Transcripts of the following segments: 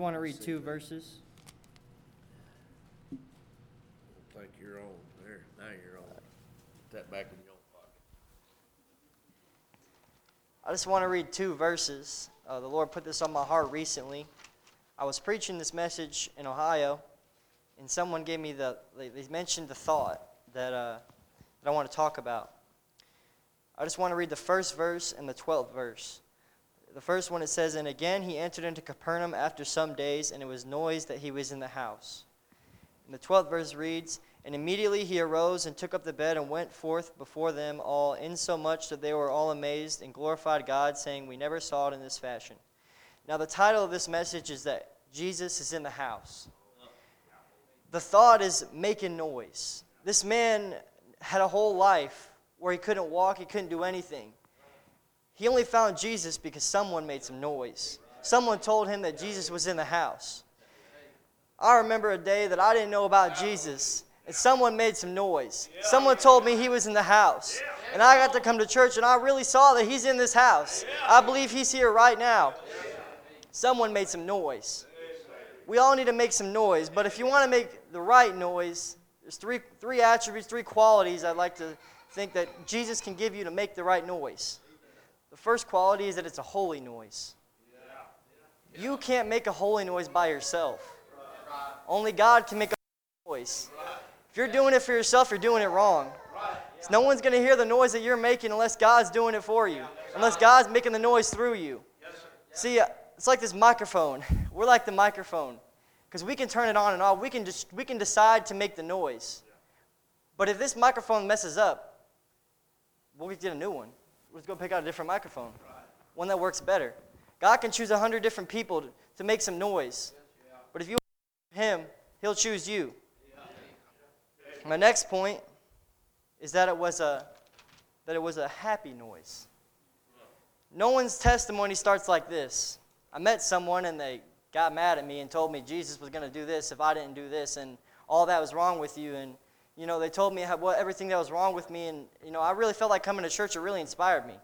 want to read two verses. Think you're on there, now you're on. Put that back in your pocket. I just want to read two verses. Uh, the Lord put this on my heart recently. I was preaching this message in Ohio, and someone gave me the, they, they mentioned the thought that, uh, that I want to talk about. I just want to read the first verse and the 12th verse. The first one it says, And again he entered into Capernaum after some days, and it was noised that he was in the house. And the 12th verse reads, And immediately he arose and took up the bed and went forth before them all, insomuch that they were all amazed and glorified God, saying, We never saw it in this fashion. Now, the title of this message is that Jesus is in the house. The thought is making noise. This man had a whole life where he couldn't walk, he couldn't do anything. He only found Jesus because someone made some noise. Someone told him that Jesus was in the house. I remember a day that I didn't know about Jesus, and someone made some noise. Someone told me he was in the house. And I got to come to church, and I really saw that he's in this house. I believe he's here right now. Someone made some noise. We all need to make some noise, but if you want to make the right noise, there's three, three attributes, three qualities I'd like to think that Jesus can give you to make the right noise. The first quality is that it's a holy noise. You can't make a holy noise by yourself. Only God can make a noise. If you're doing it for yourself, you're doing it wrong. No one's going to hear the noise that you're making unless God's doing it for you, unless God's making the noise through you. See, it's like this microphone. We're like the microphone because we can turn it on and off. We can just we can decide to make the noise. But if this microphone messes up, we'll get a new one. Let's go pick out a different microphone, one that works better. God can choose a hundred different people to, make some noise, but if you want Him, He'll choose you. My next point is that it was a that it was a happy noise. No one's testimony starts like this. I met someone and they got mad at me and told me Jesus was going to do this if I didn't do this and all that was wrong with you and you know they told me how, what everything that was wrong with me and you know I really felt like coming to church it really inspired me.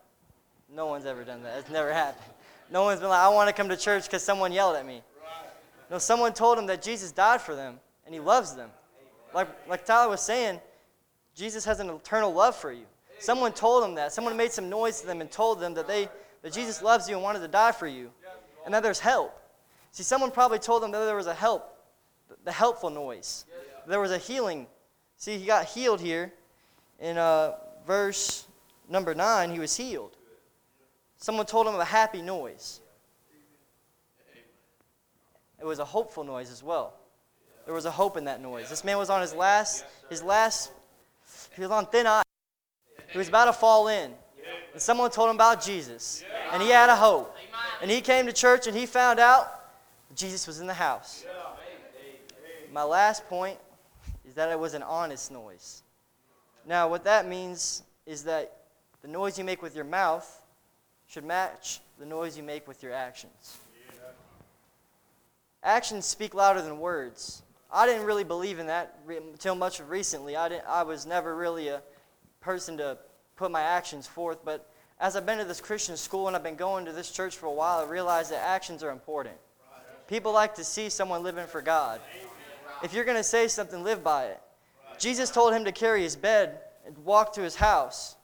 No one's ever done that. It's never happened. No one's been like I want to come to church because someone yelled at me. No, someone told them that Jesus died for them and he loves them. Like like Tyler was saying, Jesus has an eternal love for you. Someone told them that. Someone made some noise to them and told them that they that Jesus loves you and wanted to die for you. And that there's help. See, someone probably told them that there was a help, the helpful noise. There was a healing. See, he got healed here in uh, verse number 9, he was healed. Someone told him of a happy noise. It was a hopeful noise as well. There was a hope in that noise. This man was on his last, his last, he was on thin ice. He was about to fall in. And someone told him about Jesus. And he had a hope. And he came to church and he found out Jesus was in the house. My last point that it was an honest noise. Now, what that means is that the noise you make with your mouth should match the noise you make with your actions. Actions speak louder than words. I didn't really believe in that until much recently. I, didn't, I was never really a person to put my actions forth, but as I've been to this Christian school and I've been going to this church for a while, I realized that actions are important. People like to see someone living for God. If you're going to say something, live by it. Jesus told him to carry his bed and walk to his house.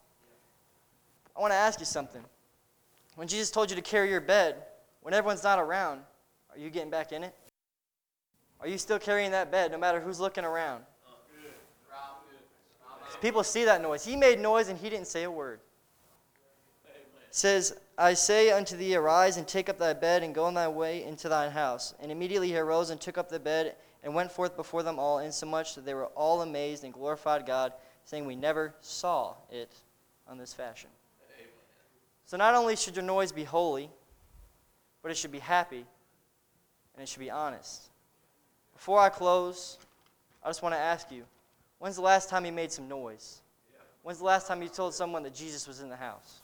I want to ask you something. When Jesus told you to carry your bed, when everyone's not around, are you getting back in it? Are you still carrying that bed no matter who's looking around? People see that noise. He made noise and he didn't say a word. It says, I say unto thee, arise and take up thy bed and go on thy way into thine house. And immediately he arose and took up the bed and went forth before them all, insomuch that they were all amazed and glorified God, saying, We never saw it on this fashion. So not only should your noise be holy, but it should be happy and it should be honest. Before I close, I just want to ask you when's the last time you made some noise? When's the last time you told someone that Jesus was in the house?